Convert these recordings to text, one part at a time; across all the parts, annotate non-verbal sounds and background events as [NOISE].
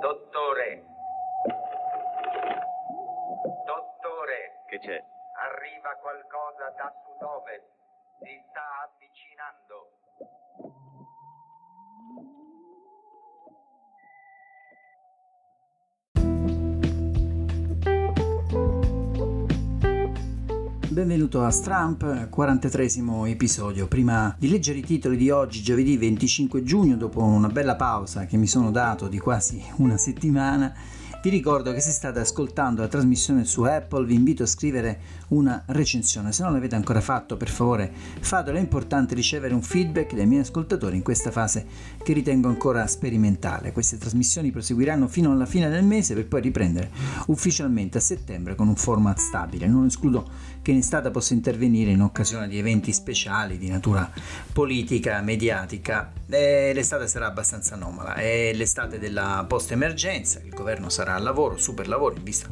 Dottore. Dottore. Che c'è? Arriva qualcosa da sud-ovest. Si sta avvicinando. Benvenuto a Stramp, 43 episodio. Prima di leggere i titoli di oggi, giovedì 25 giugno, dopo una bella pausa che mi sono dato di quasi una settimana, vi ricordo che se state ascoltando la trasmissione su Apple vi invito a scrivere una recensione. Se non l'avete ancora fatto, per favore fatelo. È importante ricevere un feedback dai miei ascoltatori in questa fase che ritengo ancora sperimentale. Queste trasmissioni proseguiranno fino alla fine del mese per poi riprendere ufficialmente a settembre con un format stabile. Non escludo che in estate possa intervenire in occasione di eventi speciali di natura politica, mediatica. E l'estate sarà abbastanza anomala. È l'estate della post-emergenza, il governo sarà sarà al lavoro, super lavoro in vista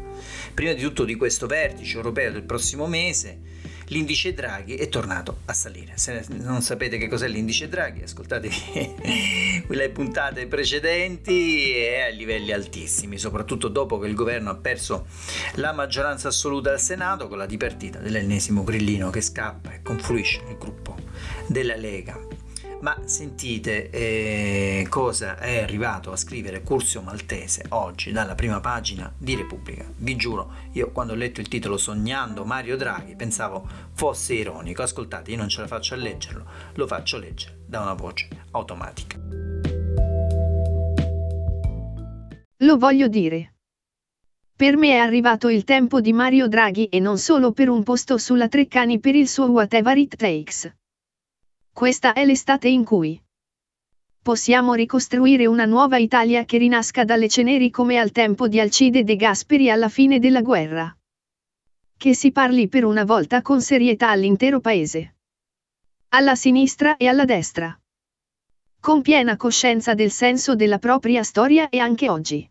prima di tutto di questo vertice europeo del prossimo mese. L'indice Draghi è tornato a salire. Se non sapete che cos'è l'indice Draghi, ascoltatevi [LAUGHS] quelle puntate precedenti, è a livelli altissimi, soprattutto dopo che il governo ha perso la maggioranza assoluta al Senato con la dipartita dell'ennesimo grillino che scappa e confluisce nel gruppo della Lega. Ma sentite eh, cosa è arrivato a scrivere Curzio Maltese oggi dalla prima pagina di Repubblica. Vi giuro, io quando ho letto il titolo Sognando Mario Draghi pensavo fosse ironico. Ascoltate, io non ce la faccio a leggerlo, lo faccio leggere da una voce automatica. Lo voglio dire. Per me è arrivato il tempo di Mario Draghi e non solo per un posto sulla Treccani per il suo whatever it takes. Questa è l'estate in cui possiamo ricostruire una nuova Italia che rinasca dalle ceneri come al tempo di Alcide De Gasperi alla fine della guerra. Che si parli per una volta con serietà all'intero paese. Alla sinistra e alla destra. Con piena coscienza del senso della propria storia e anche oggi.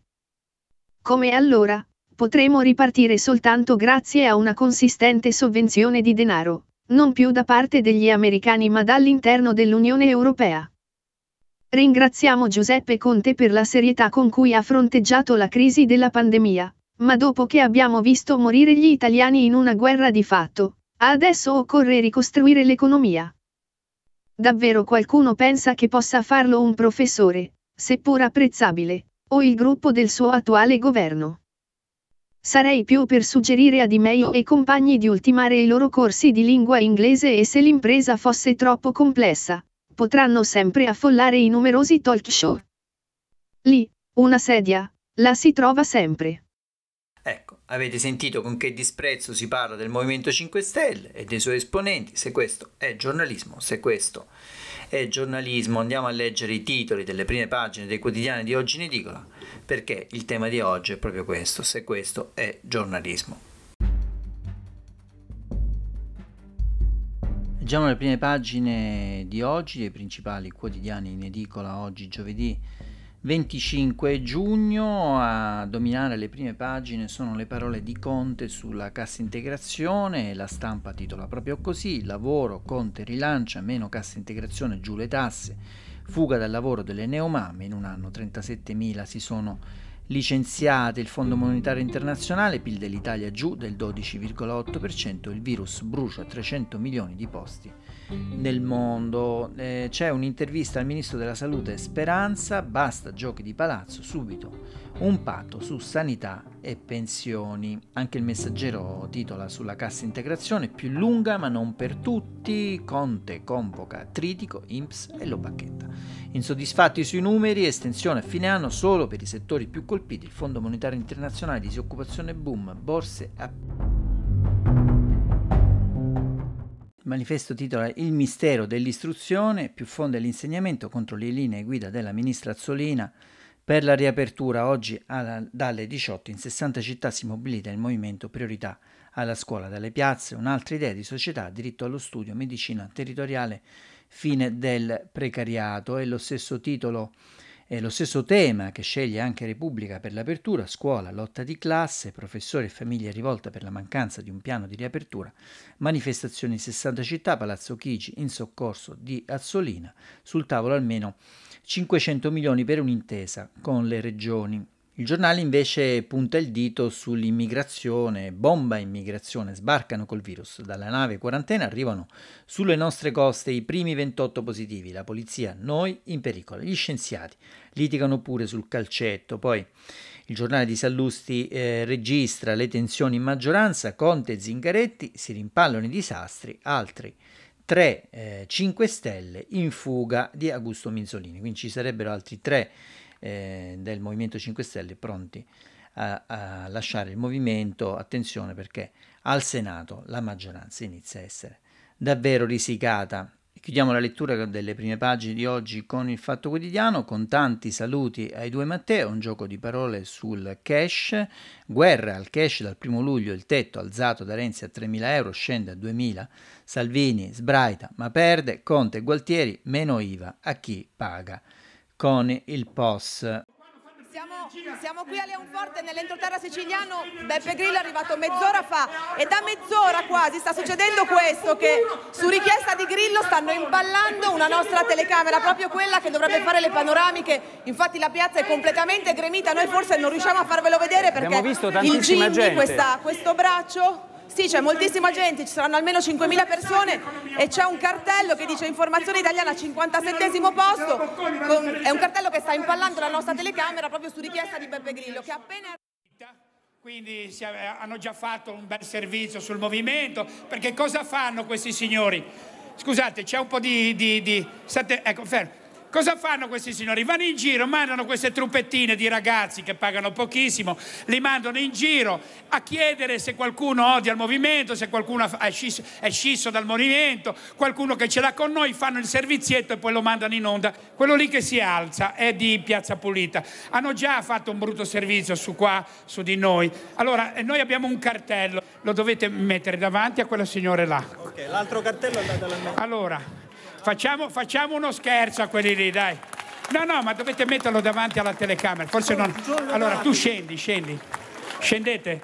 Come allora, potremo ripartire soltanto grazie a una consistente sovvenzione di denaro non più da parte degli americani ma dall'interno dell'Unione Europea. Ringraziamo Giuseppe Conte per la serietà con cui ha fronteggiato la crisi della pandemia, ma dopo che abbiamo visto morire gli italiani in una guerra di fatto, adesso occorre ricostruire l'economia. Davvero qualcuno pensa che possa farlo un professore, seppur apprezzabile, o il gruppo del suo attuale governo? Sarei più per suggerire a Di Meio e compagni di ultimare i loro corsi di lingua inglese e se l'impresa fosse troppo complessa, potranno sempre affollare i numerosi talk show. Lì, una sedia, la si trova sempre. Ecco, avete sentito con che disprezzo si parla del Movimento 5 Stelle e dei suoi esponenti, se questo è giornalismo, se questo è giornalismo, andiamo a leggere i titoli delle prime pagine dei quotidiani di oggi in edicola, perché il tema di oggi è proprio questo, se questo è giornalismo. Leggiamo le prime pagine di oggi dei principali quotidiani in edicola oggi giovedì 25 giugno a dominare le prime pagine sono le parole di Conte sulla cassa integrazione, la stampa titola proprio così, lavoro, Conte rilancia, meno cassa integrazione, giù le tasse, fuga dal lavoro delle neomamme, in un anno 37.000 si sono licenziate, il Fondo Monetario Internazionale, PIL dell'Italia giù del 12,8%, il virus brucia 300 milioni di posti nel mondo. Eh, c'è un'intervista al ministro della salute Speranza, basta giochi di palazzo, subito un patto su sanità e pensioni. Anche il messaggero titola sulla cassa integrazione, più lunga ma non per tutti, Conte convoca Tritico, Imps e Lobacchetta. Insoddisfatti sui numeri, estensione a fine anno solo per i settori più colpiti, il Fondo Monetario Internazionale, disoccupazione boom, borse a... Il manifesto titola Il mistero dell'istruzione, più fondo dell'insegnamento contro le linee guida della ministra Azzolina per la riapertura oggi alla, dalle 18 in 60 città si mobilita il movimento Priorità. Alla scuola dalle piazze, un'altra idea di società, diritto allo studio, medicina territoriale, fine del precariato. È lo stesso titolo è lo stesso tema che sceglie anche Repubblica per l'apertura, scuola, lotta di classe, professori e famiglie rivolta per la mancanza di un piano di riapertura, manifestazioni in 60 città, Palazzo Chigi in soccorso di Azzolina, sul tavolo almeno 500 milioni per un'intesa con le regioni. Il giornale invece punta il dito sull'immigrazione, bomba immigrazione, sbarcano col virus. Dalla nave quarantena arrivano sulle nostre coste i primi 28 positivi, la polizia, noi in pericolo, gli scienziati litigano pure sul calcetto, poi il giornale di Sallusti eh, registra le tensioni in maggioranza, Conte e Zingaretti si rimpallano i disastri, altri 3 eh, 5 Stelle in fuga di Augusto Minzolini, quindi ci sarebbero altri 3 eh, del Movimento 5 Stelle pronti a, a, lasciare il movimento, attenzione perché al Senato la maggioranza inizia a essere davvero risicata. Chiudiamo la lettura delle prime pagine di oggi con il Fatto Quotidiano, con tanti saluti ai due Matteo, un gioco di parole sul cash, guerra al cash dal primo luglio, il tetto alzato da Renzi a 3.000 euro scende a 2.000, Salvini sbraita ma perde, Conte e Gualtieri meno IVA a chi paga con il POS. Siamo, siamo, qui a Leonforte nell'entroterra siciliano, Beppe Grillo è arrivato mezz'ora fa e da mezz'ora quasi sta succedendo questo che su richiesta di Grillo stanno impallando una nostra telecamera, proprio quella che dovrebbe fare le panoramiche, infatti la piazza è completamente gremita, noi forse non riusciamo a farvelo vedere perché il Gimbi, questo braccio sì, c'è moltissima gente, ci saranno almeno 5.000 persone e c'è un cartello che dice informazione italiana 57 posto, con, è un cartello che sta impallando la nostra telecamera proprio su richiesta di Beppe Grillo che appena... Quindi hanno già fatto un bel servizio sul movimento, perché cosa fanno questi signori? Scusate, c'è un po' di... di, di state, ecco, fermo. Cosa fanno questi signori? Vanno in giro, mandano queste truppettine di ragazzi che pagano pochissimo, li mandano in giro a chiedere se qualcuno odia il movimento, se qualcuno è scisso, è scisso dal movimento, qualcuno che ce l'ha con noi, fanno il servizietto e poi lo mandano in onda. Quello lì che si alza è di Piazza Pulita. Hanno già fatto un brutto servizio su qua, su di noi. Allora, eh, noi abbiamo un cartello, lo dovete mettere davanti a quella signora là. Ok, l'altro cartello è andato alla Allora, Facciamo, facciamo uno scherzo a quelli lì, dai. No, no, ma dovete metterlo davanti alla telecamera. Forse non. Allora, tu scendi, scendi. Scendete.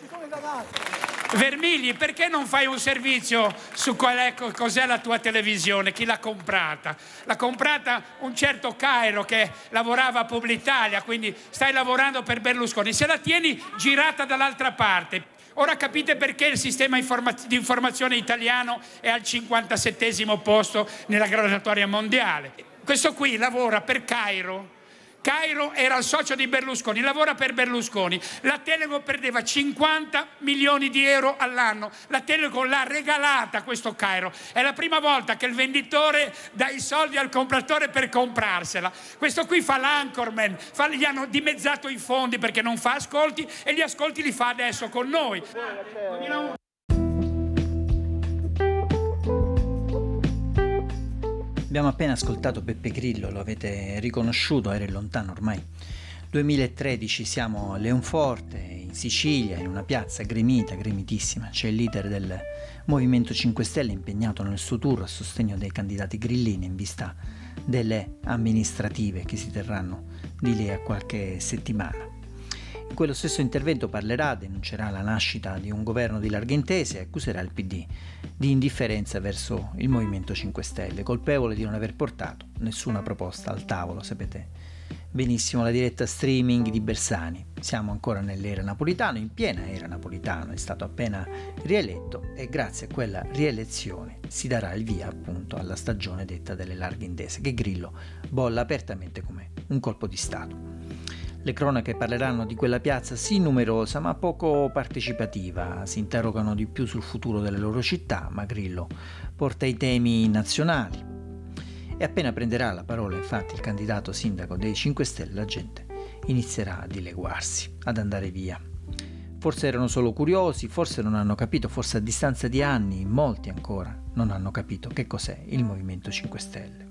Vermigli, perché non fai un servizio su qual è, cos'è la tua televisione? Chi l'ha comprata? L'ha comprata un certo Cairo che lavorava a Publitalia, quindi stai lavorando per Berlusconi. Se la tieni girata dall'altra parte, Ora capite perché il sistema di informazione italiano è al 57 posto nella graduatoria mondiale. Questo qui lavora per Cairo Cairo era il socio di Berlusconi, lavora per Berlusconi. La Telecom perdeva 50 milioni di euro all'anno. La Telecom l'ha regalata questo Cairo. È la prima volta che il venditore dà i soldi al compratore per comprarsela. Questo qui fa l'anchorman, fa, gli hanno dimezzato i fondi perché non fa ascolti e gli ascolti li fa adesso con noi. Abbiamo appena ascoltato Peppe Grillo, lo avete riconosciuto, era lontano ormai. 2013 siamo a Leonforte, in Sicilia, in una piazza gremita, gremitissima. C'è il leader del Movimento 5 Stelle impegnato nel suo tour a sostegno dei candidati grillini in vista delle amministrative che si terranno di lì a qualche settimana. Quello stesso intervento parlerà, denuncerà la nascita di un governo di larghe intese e accuserà il PD di indifferenza verso il Movimento 5 Stelle, colpevole di non aver portato nessuna proposta al tavolo, sapete benissimo la diretta streaming di Bersani. Siamo ancora nell'era napolitana, in piena era napolitana, è stato appena rieletto e grazie a quella rielezione si darà il via appunto alla stagione detta delle larghe intese che Grillo bolla apertamente come un colpo di Stato. Le cronache parleranno di quella piazza sì numerosa ma poco partecipativa, si interrogano di più sul futuro delle loro città, ma Grillo porta i temi nazionali. E appena prenderà la parola infatti il candidato sindaco dei 5 Stelle, la gente inizierà a dileguarsi, ad andare via. Forse erano solo curiosi, forse non hanno capito, forse a distanza di anni, molti ancora, non hanno capito che cos'è il Movimento 5 Stelle.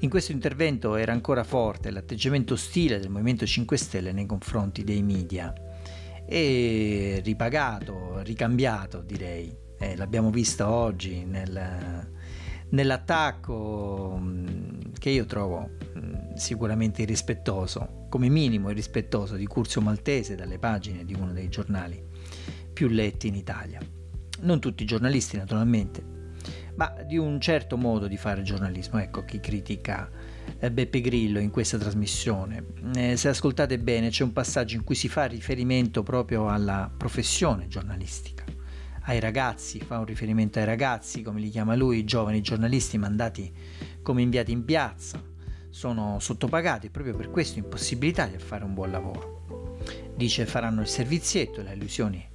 In questo intervento era ancora forte l'atteggiamento ostile del Movimento 5 Stelle nei confronti dei media e ripagato, ricambiato direi. Eh, l'abbiamo visto oggi nel, nell'attacco mm, che io trovo mm, sicuramente irrispettoso, come minimo irrispettoso di Curzio Maltese dalle pagine di uno dei giornali più letti in Italia. Non tutti i giornalisti naturalmente, ma di un certo modo di fare giornalismo. Ecco chi critica eh, Beppe Grillo in questa trasmissione. Eh, se ascoltate bene c'è un passaggio in cui si fa riferimento proprio alla professione giornalistica, ai ragazzi, fa un riferimento ai ragazzi, come li chiama lui, i giovani giornalisti mandati come inviati in piazza, sono sottopagati proprio per questo impossibilità di fare un buon lavoro. Dice faranno il servizietto, le illusioni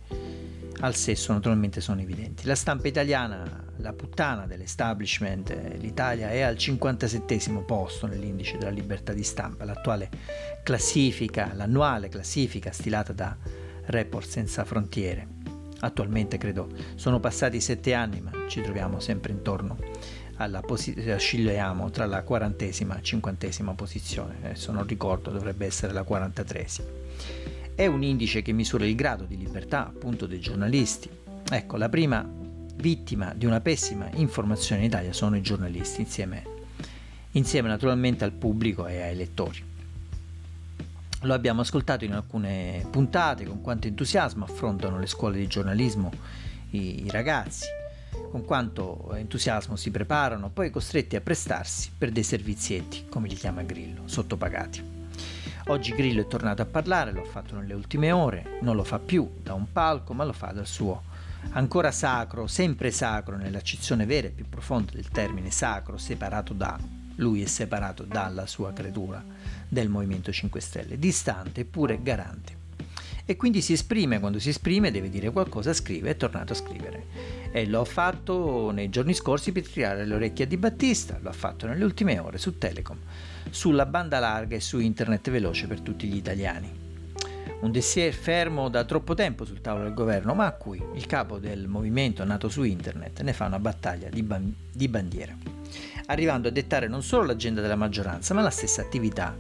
al sesso naturalmente sono evidenti. La stampa italiana, la puttana dell'establishment, l'Italia è al 57 posto nell'indice della libertà di stampa, l'attuale classifica, l'annuale classifica stilata da Report Senza Frontiere. Attualmente credo sono passati sette anni, ma ci troviamo sempre intorno alla posizione, oscilliamo tra la quarantesima e cinquantesima posizione, adesso non ricordo, dovrebbe essere la quarantatresima è un indice che misura il grado di libertà appunto dei giornalisti. Ecco, la prima vittima di una pessima informazione in Italia sono i giornalisti, insieme, insieme naturalmente al pubblico e ai lettori. Lo abbiamo ascoltato in alcune puntate, con quanto entusiasmo affrontano le scuole di giornalismo i, i ragazzi, con quanto entusiasmo si preparano, poi costretti a prestarsi per dei servizietti, come li chiama Grillo, sottopagati. Oggi Grillo è tornato a parlare, lo ha fatto nelle ultime ore, non lo fa più da un palco, ma lo fa dal suo ancora sacro, sempre sacro nell'accezione vera e più profonda del termine sacro, separato da, lui è separato dalla sua creatura del Movimento 5 Stelle, distante eppure garante. E quindi si esprime, quando si esprime deve dire qualcosa, scrive, è tornato a scrivere. E lo ha fatto nei giorni scorsi per tirare le orecchie a Di Battista, lo ha fatto nelle ultime ore su Telecom sulla banda larga e su internet veloce per tutti gli italiani. Un dossier fermo da troppo tempo sul tavolo del governo, ma a cui il capo del movimento nato su internet ne fa una battaglia di, ban- di bandiera, arrivando a dettare non solo l'agenda della maggioranza, ma la stessa attività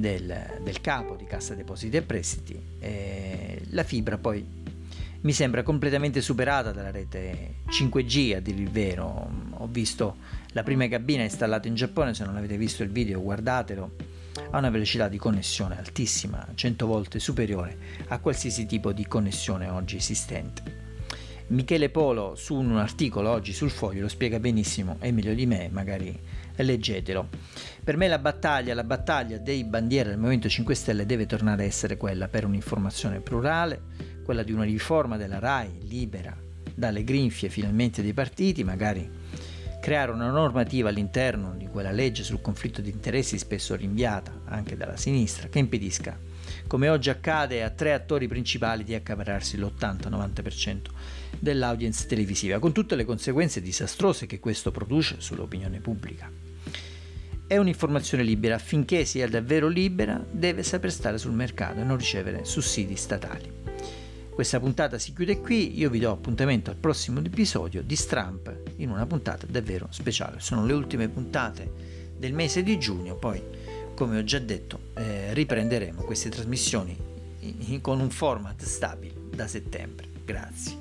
del, del capo di Cassa Depositi e Prestiti. E la fibra poi mi sembra completamente superata dalla rete 5G a dire il vero. Ho visto la prima cabina installata in Giappone, se non avete visto il video guardatelo, ha una velocità di connessione altissima, 100 volte superiore a qualsiasi tipo di connessione oggi esistente. Michele Polo su un articolo oggi sul foglio lo spiega benissimo e meglio di me, magari leggetelo. Per me la battaglia, la battaglia dei bandiere del Movimento 5 Stelle deve tornare a essere quella per un'informazione plurale, quella di una riforma della RAI libera dalle grinfie finalmente dei partiti, magari creare una normativa all'interno di quella legge sul conflitto di interessi spesso rinviata anche dalla sinistra che impedisca, come oggi accade a tre attori principali, di accaparrarsi l'80-90% dell'audience televisiva, con tutte le conseguenze disastrose che questo produce sull'opinione pubblica. È un'informazione libera, affinché sia davvero libera deve saper stare sul mercato e non ricevere sussidi statali. Questa puntata si chiude qui, io vi do appuntamento al prossimo episodio di Stramp in una puntata davvero speciale. Sono le ultime puntate del mese di giugno, poi come ho già detto eh, riprenderemo queste trasmissioni in, in, con un format stabile da settembre. Grazie.